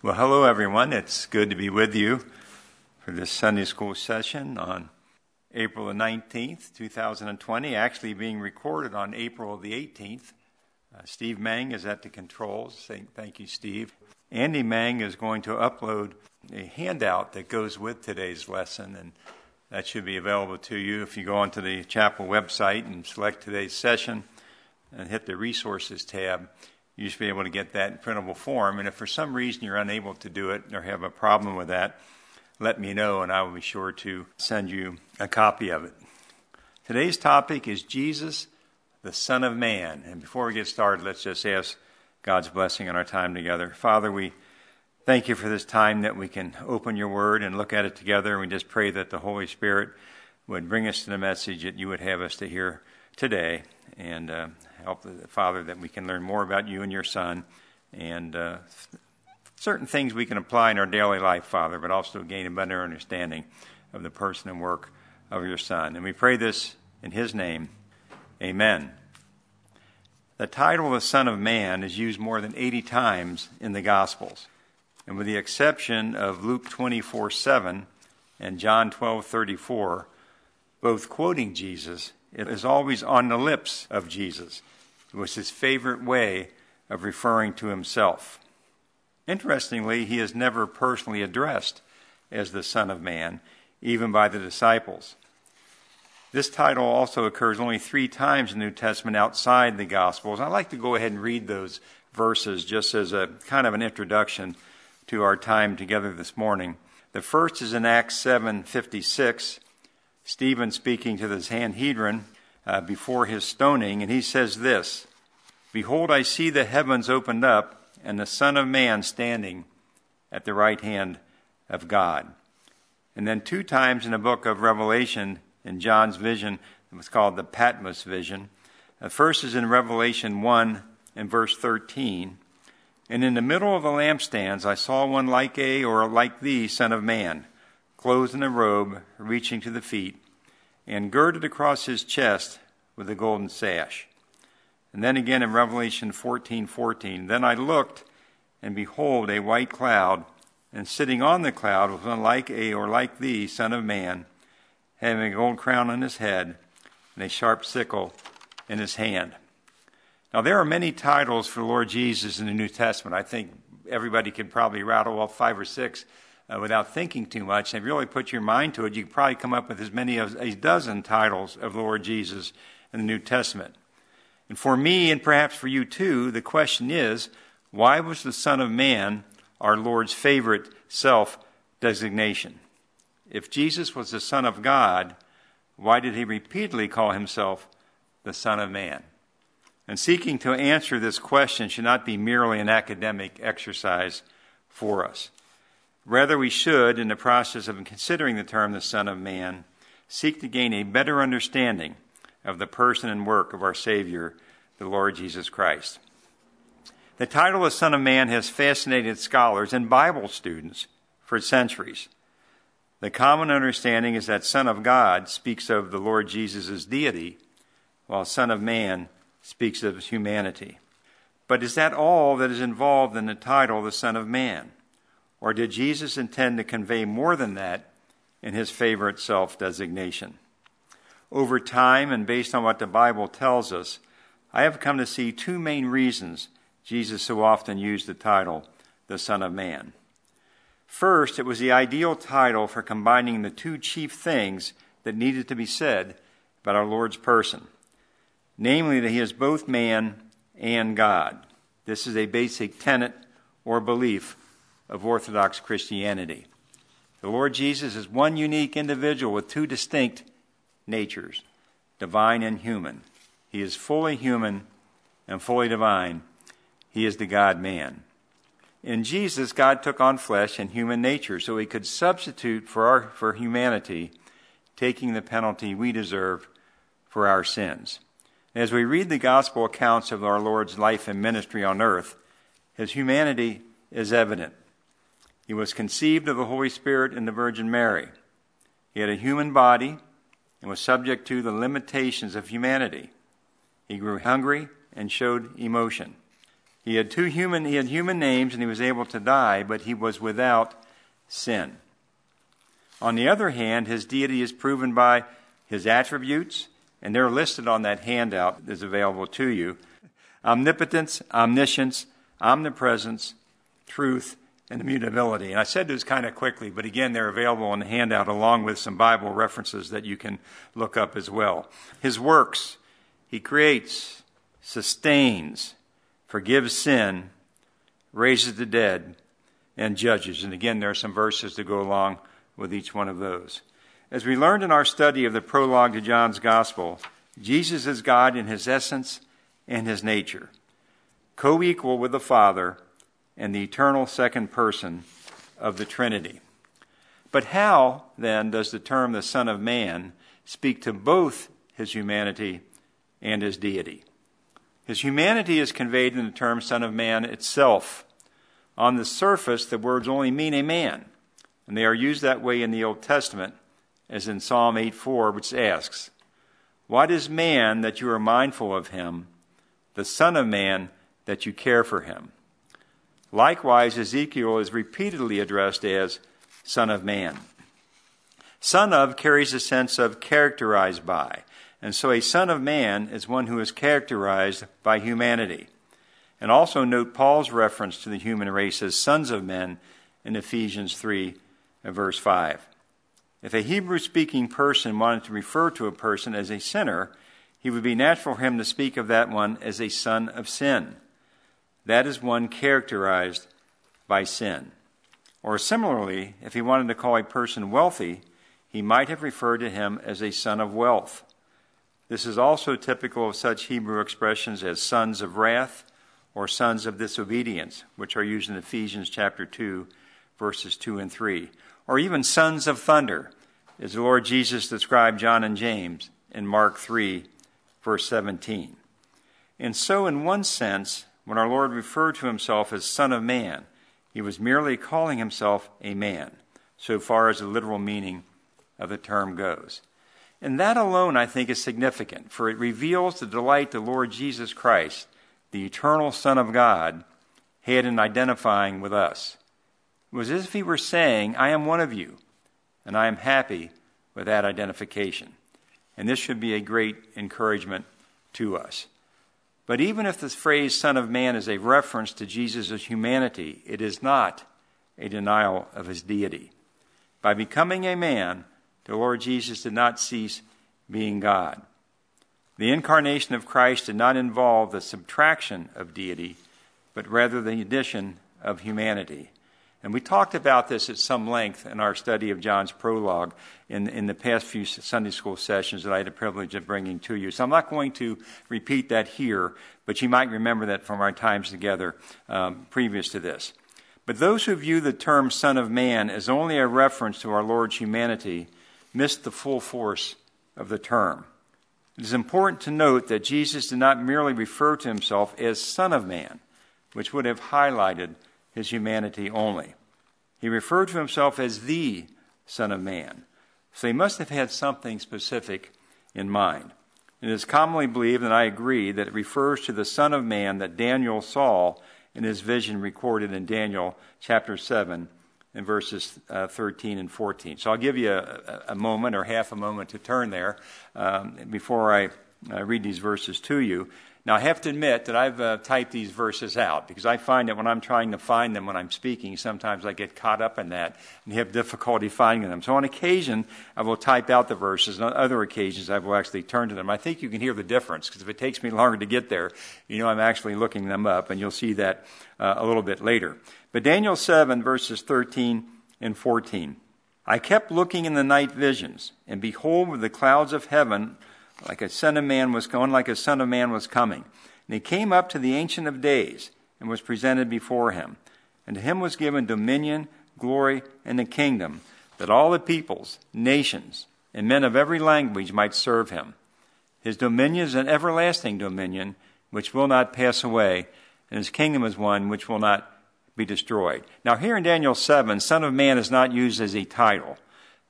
Well, hello, everyone. It's good to be with you for this Sunday school session on April the 19th, 2020, actually being recorded on April the 18th. Uh, Steve Mang is at the controls. Thank, thank you, Steve. Andy Mang is going to upload a handout that goes with today's lesson, and that should be available to you if you go onto the chapel website and select today's session and hit the resources tab you should be able to get that in printable form. And if for some reason you're unable to do it or have a problem with that, let me know and I will be sure to send you a copy of it. Today's topic is Jesus, the Son of Man. And before we get started, let's just ask God's blessing on our time together. Father, we thank you for this time that we can open your word and look at it together. And we just pray that the Holy Spirit would bring us to the message that you would have us to hear today. And uh, help, the Father, that we can learn more about you and your Son and uh, certain things we can apply in our daily life, Father, but also gain a better understanding of the person and work of your Son. And we pray this in His name. Amen. The title of the Son of Man is used more than 80 times in the Gospels. And with the exception of Luke 24 7 and John 12 34, both quoting Jesus, it is always on the lips of Jesus. It was his favorite way of referring to himself. Interestingly, he is never personally addressed as the Son of Man, even by the disciples. This title also occurs only three times in the New Testament outside the Gospels. I'd like to go ahead and read those verses just as a kind of an introduction to our time together this morning. The first is in Acts 7:56, Stephen speaking to the Sanhedrin uh, before his stoning, and he says this Behold, I see the heavens opened up, and the Son of Man standing at the right hand of God. And then two times in the book of Revelation, in John's vision, it was called the Patmos vision. The first is in Revelation 1 and verse 13. And in the middle of the lampstands I saw one like a or like thee, Son of Man clothed in a robe reaching to the feet, and girded across his chest with a golden sash. And then again in Revelation 14:14, then I looked, and behold, a white cloud, and sitting on the cloud was one like a or like thee, Son of Man, having a gold crown on his head, and a sharp sickle in his hand. Now there are many titles for Lord Jesus in the New Testament. I think everybody could probably rattle off five or six uh, without thinking too much and really put your mind to it, you could probably come up with as many as a dozen titles of Lord Jesus in the New Testament. And for me, and perhaps for you too, the question is why was the Son of Man our Lord's favorite self designation? If Jesus was the Son of God, why did he repeatedly call himself the Son of Man? And seeking to answer this question should not be merely an academic exercise for us. Rather, we should, in the process of considering the term the Son of Man, seek to gain a better understanding of the person and work of our Savior, the Lord Jesus Christ. The title of Son of Man has fascinated scholars and Bible students for centuries. The common understanding is that Son of God speaks of the Lord Jesus' deity, while Son of Man speaks of his humanity. But is that all that is involved in the title, the Son of Man? Or did Jesus intend to convey more than that in his favorite self designation? Over time, and based on what the Bible tells us, I have come to see two main reasons Jesus so often used the title, the Son of Man. First, it was the ideal title for combining the two chief things that needed to be said about our Lord's person namely, that he is both man and God. This is a basic tenet or belief of Orthodox Christianity. The Lord Jesus is one unique individual with two distinct natures, divine and human. He is fully human and fully divine. He is the God man. In Jesus, God took on flesh and human nature so he could substitute for, our, for humanity, taking the penalty we deserve for our sins. As we read the gospel accounts of our Lord's life and ministry on earth, his humanity is evident. He was conceived of the Holy Spirit in the Virgin Mary. He had a human body and was subject to the limitations of humanity. He grew hungry and showed emotion. He had two human he had human names and he was able to die, but he was without sin. On the other hand, his deity is proven by his attributes, and they're listed on that handout that's available to you. Omnipotence, omniscience, omnipresence, truth, and immutability. And I said this kind of quickly, but again, they're available in the handout along with some Bible references that you can look up as well. His works, he creates, sustains, forgives sin, raises the dead, and judges. And again, there are some verses to go along with each one of those. As we learned in our study of the prologue to John's Gospel, Jesus is God in his essence and his nature, co equal with the Father and the eternal second person of the Trinity. But how, then, does the term the Son of Man speak to both his humanity and his deity? His humanity is conveyed in the term Son of Man itself. On the surface, the words only mean a man, and they are used that way in the Old Testament, as in Psalm 8:4, which asks, What is man that you are mindful of him, the Son of Man that you care for him? Likewise, Ezekiel is repeatedly addressed as Son of Man. Son of carries a sense of characterized by, and so a Son of Man is one who is characterized by humanity. And also note Paul's reference to the human race as sons of men in Ephesians 3 and verse 5. If a Hebrew speaking person wanted to refer to a person as a sinner, he would be natural for him to speak of that one as a son of sin. That is one characterized by sin. Or similarly, if he wanted to call a person wealthy, he might have referred to him as a son of wealth. This is also typical of such Hebrew expressions as sons of wrath or sons of disobedience, which are used in Ephesians chapter 2, verses 2 and 3, or even sons of thunder, as the Lord Jesus described John and James in Mark 3, verse 17. And so, in one sense, when our Lord referred to himself as Son of Man, he was merely calling himself a man, so far as the literal meaning of the term goes. And that alone, I think, is significant, for it reveals the delight the Lord Jesus Christ, the eternal Son of God, had in identifying with us. It was as if he were saying, I am one of you, and I am happy with that identification. And this should be a great encouragement to us. But even if the phrase Son of Man is a reference to Jesus' humanity, it is not a denial of his deity. By becoming a man, the Lord Jesus did not cease being God. The incarnation of Christ did not involve the subtraction of deity, but rather the addition of humanity. And we talked about this at some length in our study of John's prologue in, in the past few Sunday school sessions that I had the privilege of bringing to you. So I'm not going to repeat that here, but you might remember that from our times together um, previous to this. But those who view the term Son of Man as only a reference to our Lord's humanity miss the full force of the term. It is important to note that Jesus did not merely refer to himself as Son of Man, which would have highlighted his humanity only. He referred to himself as the Son of Man. So he must have had something specific in mind. It is commonly believed, and I agree, that it refers to the Son of Man that Daniel saw in his vision recorded in Daniel chapter 7 in verses uh, 13 and 14. So I'll give you a, a, moment or half a moment to turn there um, before I uh, read these verses to you. Now, I have to admit that I've uh, typed these verses out because I find that when I'm trying to find them when I'm speaking, sometimes I get caught up in that and have difficulty finding them. So, on occasion, I will type out the verses, and on other occasions, I will actually turn to them. I think you can hear the difference because if it takes me longer to get there, you know I'm actually looking them up, and you'll see that uh, a little bit later. But Daniel 7, verses 13 and 14. I kept looking in the night visions, and behold, with the clouds of heaven, like a son of man was going, like a son of man was coming. And he came up to the Ancient of Days and was presented before him. And to him was given dominion, glory, and the kingdom, that all the peoples, nations, and men of every language might serve him. His dominion is an everlasting dominion which will not pass away, and his kingdom is one which will not be destroyed. Now, here in Daniel 7, Son of Man is not used as a title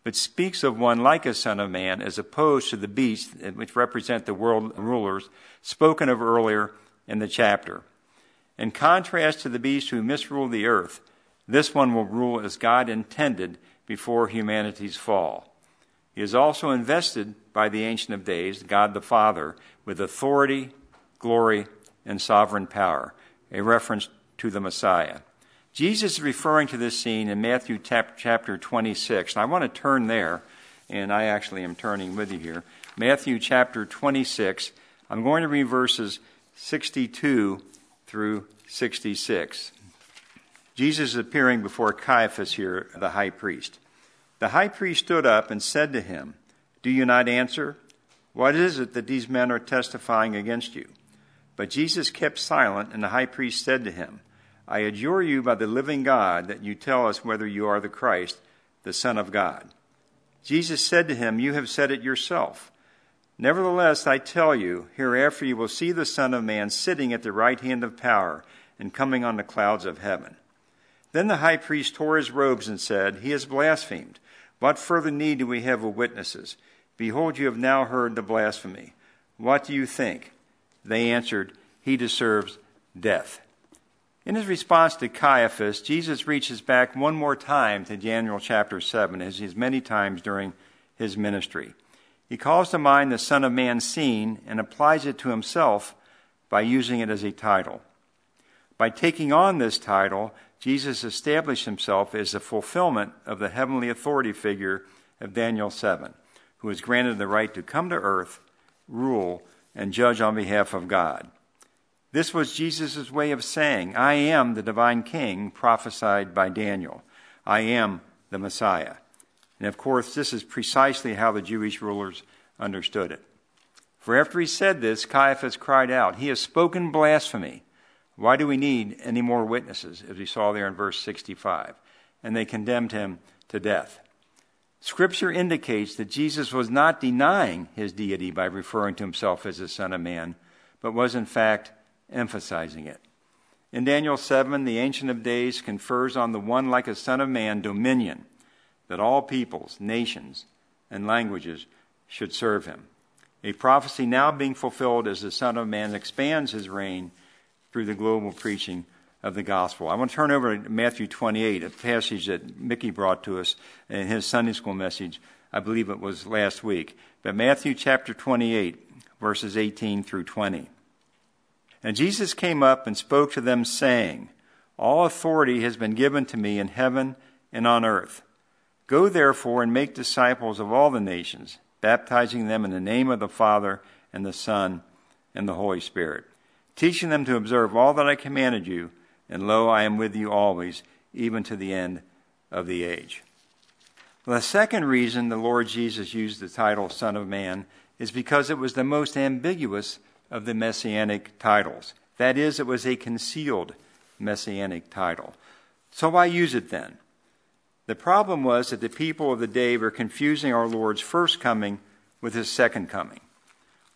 but speaks of one like a son of man as opposed to the beasts which represent the world rulers spoken of earlier in the chapter. In contrast to the beast who misruled the earth, this one will rule as God intended before humanity's fall. He is also invested by the Ancient of Days, God the Father, with authority, glory, and sovereign power, a reference to the Messiah. Jesus is referring to this scene in Matthew chapter 26. And I want to turn there, and I actually am turning with you here. Matthew chapter 26. I'm going to read verses 62 through 66. Jesus is appearing before Caiaphas here, the high priest. The high priest stood up and said to him, Do you not answer? What is it that these men are testifying against you? But Jesus kept silent, and the high priest said to him, I adjure you by the living God that you tell us whether you are the Christ, the Son of God. Jesus said to him, You have said it yourself. Nevertheless, I tell you, hereafter you will see the Son of Man sitting at the right hand of power and coming on the clouds of heaven. Then the high priest tore his robes and said, He has blasphemed. What further need do we have of witnesses? Behold, you have now heard the blasphemy. What do you think? They answered, He deserves death. In his response to Caiaphas, Jesus reaches back one more time to Daniel chapter 7, as he's many times during his ministry. He calls to mind the Son of Man scene and applies it to himself by using it as a title. By taking on this title, Jesus established himself as the fulfillment of the heavenly authority figure of Daniel 7, who was granted the right to come to earth, rule, and judge on behalf of God. This was Jesus' way of saying, I am the divine king prophesied by Daniel. I am the Messiah. And of course, this is precisely how the Jewish rulers understood it. For after he said this, Caiaphas cried out, He has spoken blasphemy. Why do we need any more witnesses, as we saw there in verse 65? And they condemned him to death. Scripture indicates that Jesus was not denying his deity by referring to himself as the Son of Man, but was in fact emphasizing it. In Daniel 7, the Ancient of Days confers on the one like a Son of Man dominion, that all peoples, nations, and languages should serve him. A prophecy now being fulfilled as the Son of Man expands his reign through the global preaching of the gospel. I want to turn over to Matthew 28, a passage that Mickey brought to us in his Sunday school message. I believe it was last week. But Matthew chapter 28, verses 18 through 20. And Jesus came up and spoke to them, saying, All authority has been given to me in heaven and on earth. Go therefore and make disciples of all the nations, baptizing them in the name of the Father and the Son and the Holy Spirit, teaching them to observe all that I commanded you, and lo, I am with you always, even to the end of the age. The second reason the Lord Jesus used the title Son of Man is because it was the most ambiguous of the messianic titles. That is, it was a concealed messianic title. So why use it then? The problem was that the people of the day were confusing our Lord's first coming with his second coming.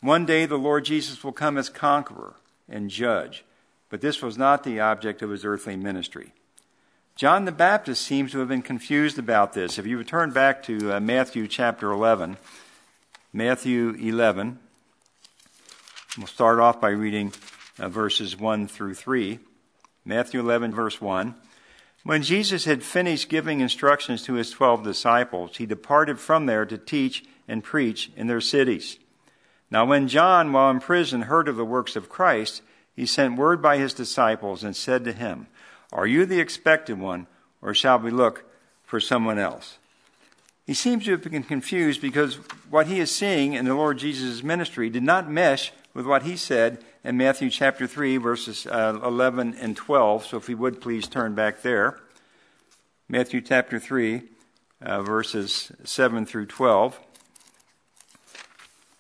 One day the Lord Jesus will come as conqueror and judge, but this was not the object of his earthly ministry. John the Baptist seems to have been confused about this. If you return back to uh, Matthew chapter 11, Matthew 11, We'll start off by reading uh, verses 1 through 3. Matthew 11, verse 1. When Jesus had finished giving instructions to his twelve disciples, he departed from there to teach and preach in their cities. Now, when John, while in prison, heard of the works of Christ, he sent word by his disciples and said to him, Are you the expected one, or shall we look for someone else? He seems to have been confused because what he is seeing in the Lord Jesus' ministry did not mesh with what he said in Matthew chapter 3, verses uh, 11 and 12. So if we would please turn back there. Matthew chapter 3, uh, verses 7 through 12.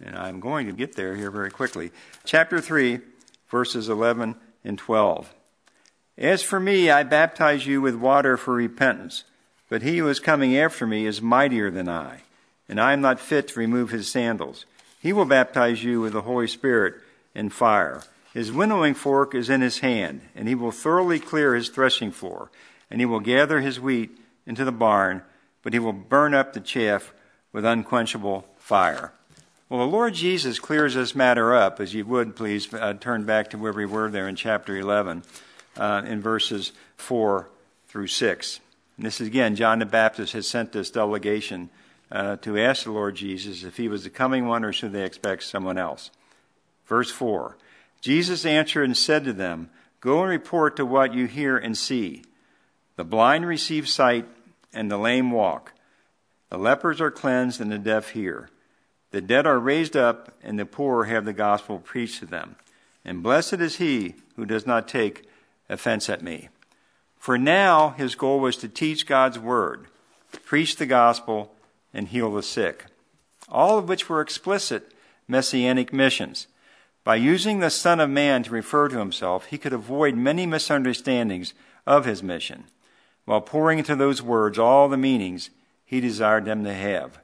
And I'm going to get there here very quickly. Chapter 3, verses 11 and 12. As for me, I baptize you with water for repentance, but he who is coming after me is mightier than I, and I am not fit to remove his sandals. He will baptize you with the Holy Spirit and fire. His winnowing fork is in his hand, and he will thoroughly clear his threshing floor, and he will gather his wheat into the barn, but he will burn up the chaff with unquenchable fire. Well, the Lord Jesus clears this matter up, as you would please uh, turn back to where we were there in chapter 11. uh, in verses 4 through 6. And this is again, John the Baptist has sent this delegation uh, to ask the Lord Jesus if he was the coming one or should they expect someone else. Verse 4 Jesus answered and said to them, Go and report to what you hear and see. The blind receive sight, and the lame walk. The lepers are cleansed, and the deaf hear. The dead are raised up, and the poor have the gospel preached to them. And blessed is he who does not take offense at me. For now, his goal was to teach God's word, preach the gospel, and heal the sick, all of which were explicit messianic missions. By using the Son of Man to refer to himself, he could avoid many misunderstandings of his mission, while pouring into those words all the meanings he desired them to have.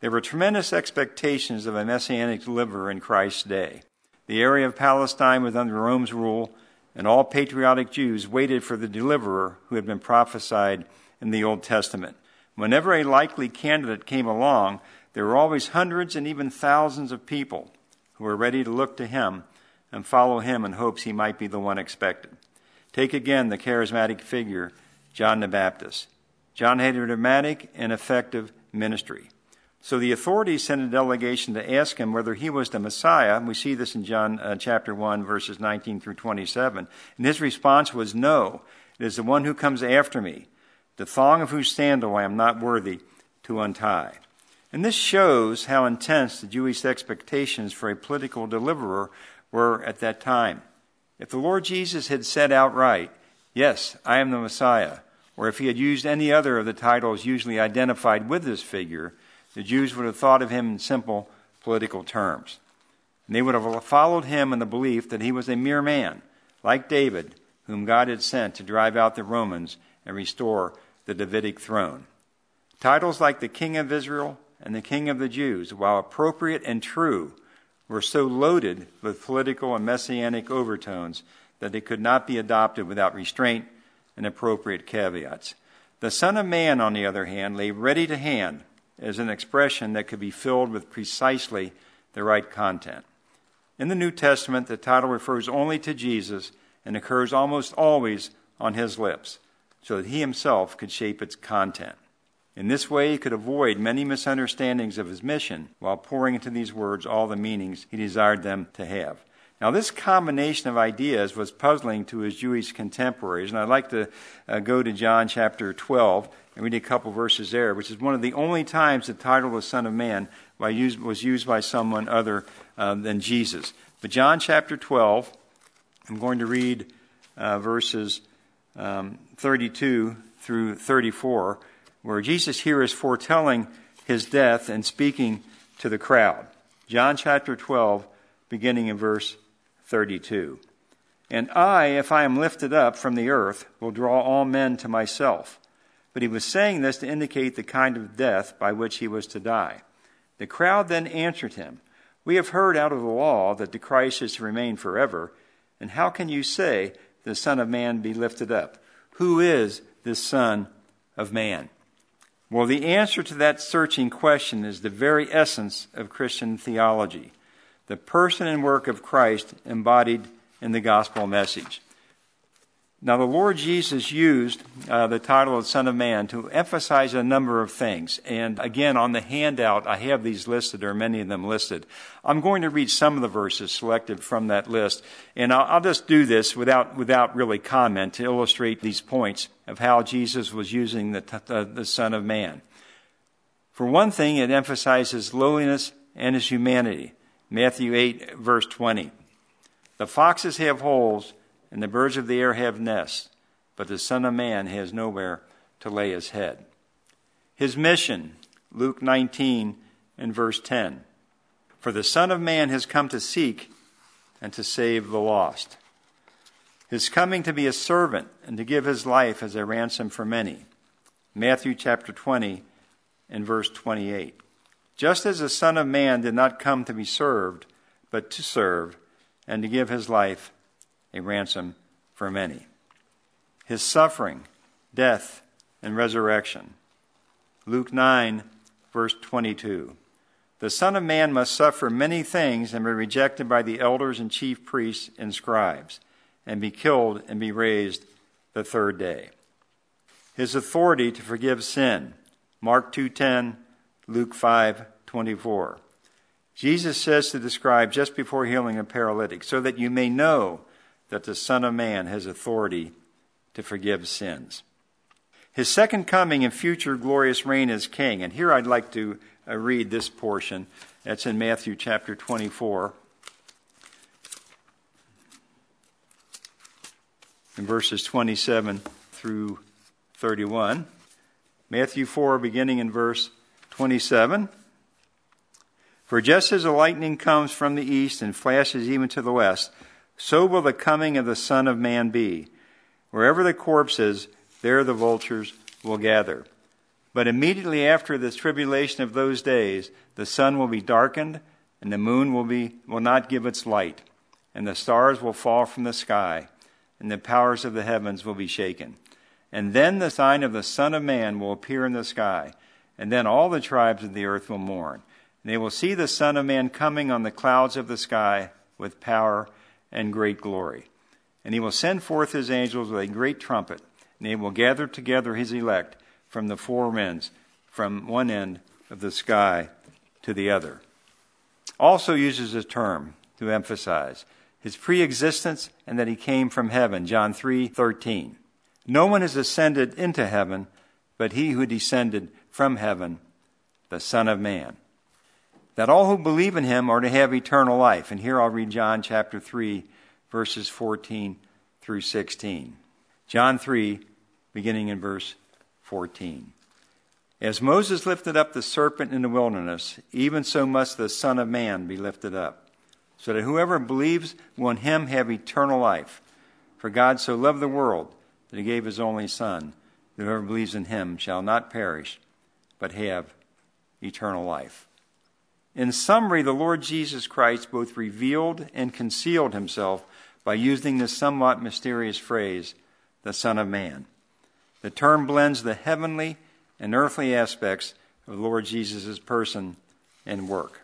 There were tremendous expectations of a messianic deliverer in Christ's day. The area of Palestine was under Rome's rule, and all patriotic Jews waited for the deliverer who had been prophesied in the Old Testament. Whenever a likely candidate came along, there were always hundreds and even thousands of people who were ready to look to him and follow him in hopes he might be the one expected. Take again the charismatic figure, John the Baptist. John had a dramatic and effective ministry. So the authorities sent a delegation to ask him whether he was the Messiah. We see this in John uh, chapter 1, verses 19 through 27. And his response was, No, it is the one who comes after me, the thong of whose sandal I am not worthy to untie. And this shows how intense the Jewish expectations for a political deliverer were at that time. If the Lord Jesus had said outright, Yes, I am the Messiah, or if he had used any other of the titles usually identified with this figure, the Jews would have thought of him in simple political terms. And they would have followed him in the belief that he was a mere man, like David, whom God had sent to drive out the Romans and restore the Davidic throne. Titles like the King of Israel and the King of the Jews, while appropriate and true, were so loaded with political and messianic overtones that they could not be adopted without restraint and appropriate caveats. The Son of Man, on the other hand, lay ready to hand as an expression that could be filled with precisely the right content. In the New Testament, the title refers only to Jesus and occurs almost always on his lips, so that he himself could shape its content. In this way, he could avoid many misunderstandings of his mission while pouring into these words all the meanings he desired them to have. Now, this combination of ideas was puzzling to his Jewish contemporaries, and I'd like to uh, go to John chapter 12 and read a couple verses there, which is one of the only times the title of Son of Man was used by someone other uh, than Jesus. But John chapter 12, I'm going to read uh, verses um, 32 through 34 where Jesus here is foretelling his death and speaking to the crowd. John chapter 12, beginning in verse 32. And I, if I am lifted up from the earth, will draw all men to myself. But he was saying this to indicate the kind of death by which he was to die. The crowd then answered him, We have heard out of the law that the Christ is to remain forever. And how can you say, The Son of Man be lifted up? Who is this Son of Man? Well, the answer to that searching question is the very essence of Christian theology the person and work of Christ embodied in the gospel message. Now, the Lord Jesus used uh, the title of Son of Man to emphasize a number of things. And again, on the handout, I have these listed, or many of them listed. I'm going to read some of the verses selected from that list. And I'll, I'll just do this without, without really comment to illustrate these points of how Jesus was using the, the, the Son of Man. For one thing, it emphasizes lowliness and his humanity. Matthew 8, verse 20. The foxes have holes and the birds of the air have nests, but the Son of Man has nowhere to lay his head. His mission, Luke 19 and verse 10. For the Son of Man has come to seek and to save the lost. His coming to be a servant and to give his life as a ransom for many. Matthew chapter 20 and verse 28. Just as the Son of Man did not come to be served, but to serve and to give his life a ransom for many. His suffering, death, and resurrection. Luke 9, verse 22. The Son of Man must suffer many things and be rejected by the elders and chief priests and scribes, and be killed and be raised the third day. His authority to forgive sin. Mark 2:10, Luke 5:24. Jesus says to the scribe just before healing a paralytic, so that you may know that the Son of Man has authority to forgive sins. His second coming and future glorious reign as king. And here I'd like to uh, read this portion. That's in Matthew chapter 24. In verses 27 through 31. Matthew 4, beginning in verse 27. For just as the lightning comes from the east and flashes even to the west, so will the coming of the Son of Man be. Wherever the corpse is, there the vultures will gather. But immediately after the tribulation of those days, the sun will be darkened, and the moon will, be, will not give its light, and the stars will fall from the sky, and the powers of the heavens will be shaken. And then the sign of the Son of Man will appear in the sky, and then all the tribes of the earth will mourn. And they will see the Son of Man coming on the clouds of the sky with power and great glory. And he will send forth his angels with a great trumpet, and they will gather together his elect from the four winds, from one end of the sky to the other. Also uses a term to emphasize his pre-existence and that he came from heaven, John 3:13. No one has ascended into heaven but he who descended from heaven, the Son of Man that all who believe in him are to have eternal life. And here I'll read John chapter 3, verses 14 through 16. John 3, beginning in verse 14. As Moses lifted up the serpent in the wilderness, even so must the Son of Man be lifted up, so that whoever believes will in him have eternal life. For God so loved the world that he gave his only Son, that whoever believes in him shall not perish, but have eternal life. In summary, the Lord Jesus Christ both revealed and concealed himself by using this somewhat mysterious phrase, the Son of Man. The term blends the heavenly and earthly aspects of the Lord Jesus' person and work.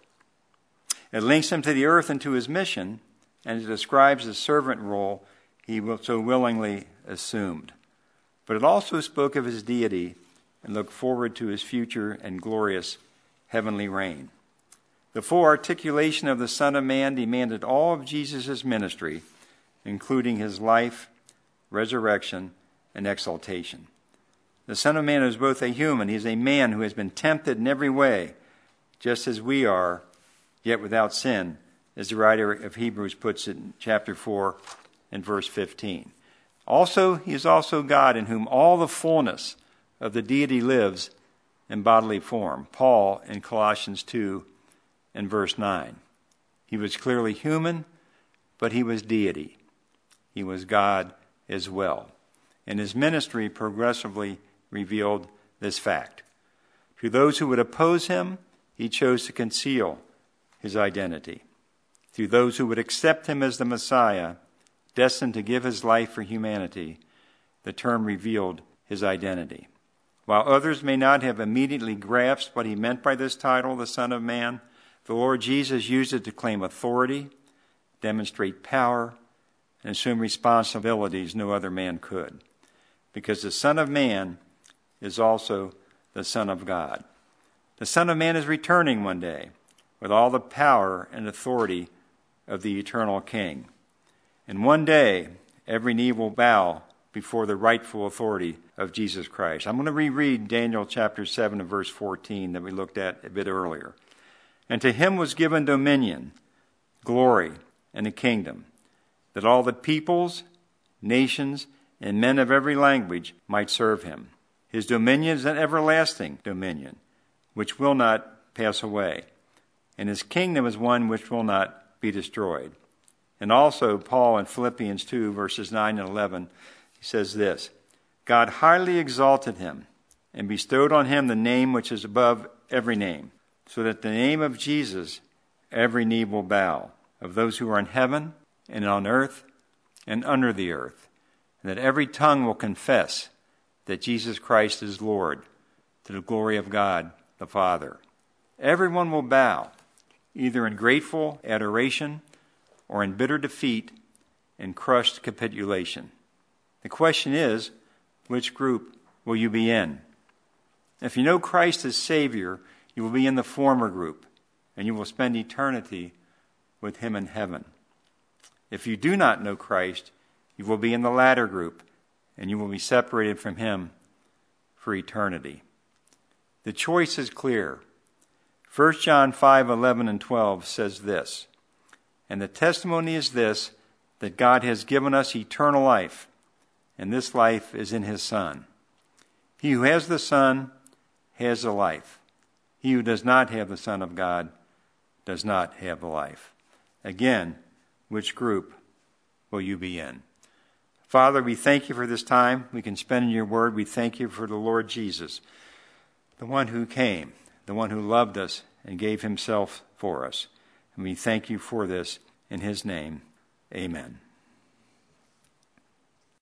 It links him to the earth and to his mission, and it describes the servant role he so willingly assumed. But it also spoke of his deity and looked forward to his future and glorious heavenly reign. The full articulation of the Son of Man demanded all of Jesus' ministry, including his life, resurrection, and exaltation. The Son of Man is both a human, he is a man who has been tempted in every way, just as we are, yet without sin, as the writer of Hebrews puts it in chapter 4 and verse 15. Also, he is also God in whom all the fullness of the deity lives in bodily form. Paul in Colossians 2 and verse 9. He was clearly human, but he was deity. He was God as well. And his ministry progressively revealed this fact. To those who would oppose him, he chose to conceal his identity. To those who would accept him as the Messiah, destined to give his life for humanity, the term revealed his identity. While others may not have immediately grasped what he meant by this title, the Son of Man, the Lord Jesus used it to claim authority, demonstrate power, and assume responsibilities no other man could. Because the Son of Man is also the Son of God. The Son of Man is returning one day with all the power and authority of the eternal King. And one day, every knee will bow before the rightful authority of Jesus Christ. I'm going to reread Daniel chapter 7 and verse 14 that we looked at a bit earlier. And to him was given dominion, glory, and a kingdom, that all the peoples, nations, and men of every language might serve him. His dominion is an everlasting dominion, which will not pass away, and his kingdom is one which will not be destroyed. And also, Paul in Philippians 2, verses 9 and 11, he says this God highly exalted him and bestowed on him the name which is above every name so that the name of Jesus every knee will bow, of those who are in heaven and on earth and under the earth, and that every tongue will confess that Jesus Christ is Lord, to the glory of God the Father. Everyone will bow, either in grateful adoration or in bitter defeat and crushed capitulation. The question is, which group will you be in? If you know Christ as Savior, you will be in the former group, and you will spend eternity with Him in heaven. If you do not know Christ, you will be in the latter group, and you will be separated from Him for eternity. The choice is clear. 1 John 5 11 and 12 says this And the testimony is this that God has given us eternal life, and this life is in His Son. He who has the Son has the life. He who does not have the Son of God does not have life. Again, which group will you be in? Father, we thank you for this time we can spend in your word. We thank you for the Lord Jesus, the one who came, the one who loved us and gave himself for us. And we thank you for this in his name. Amen.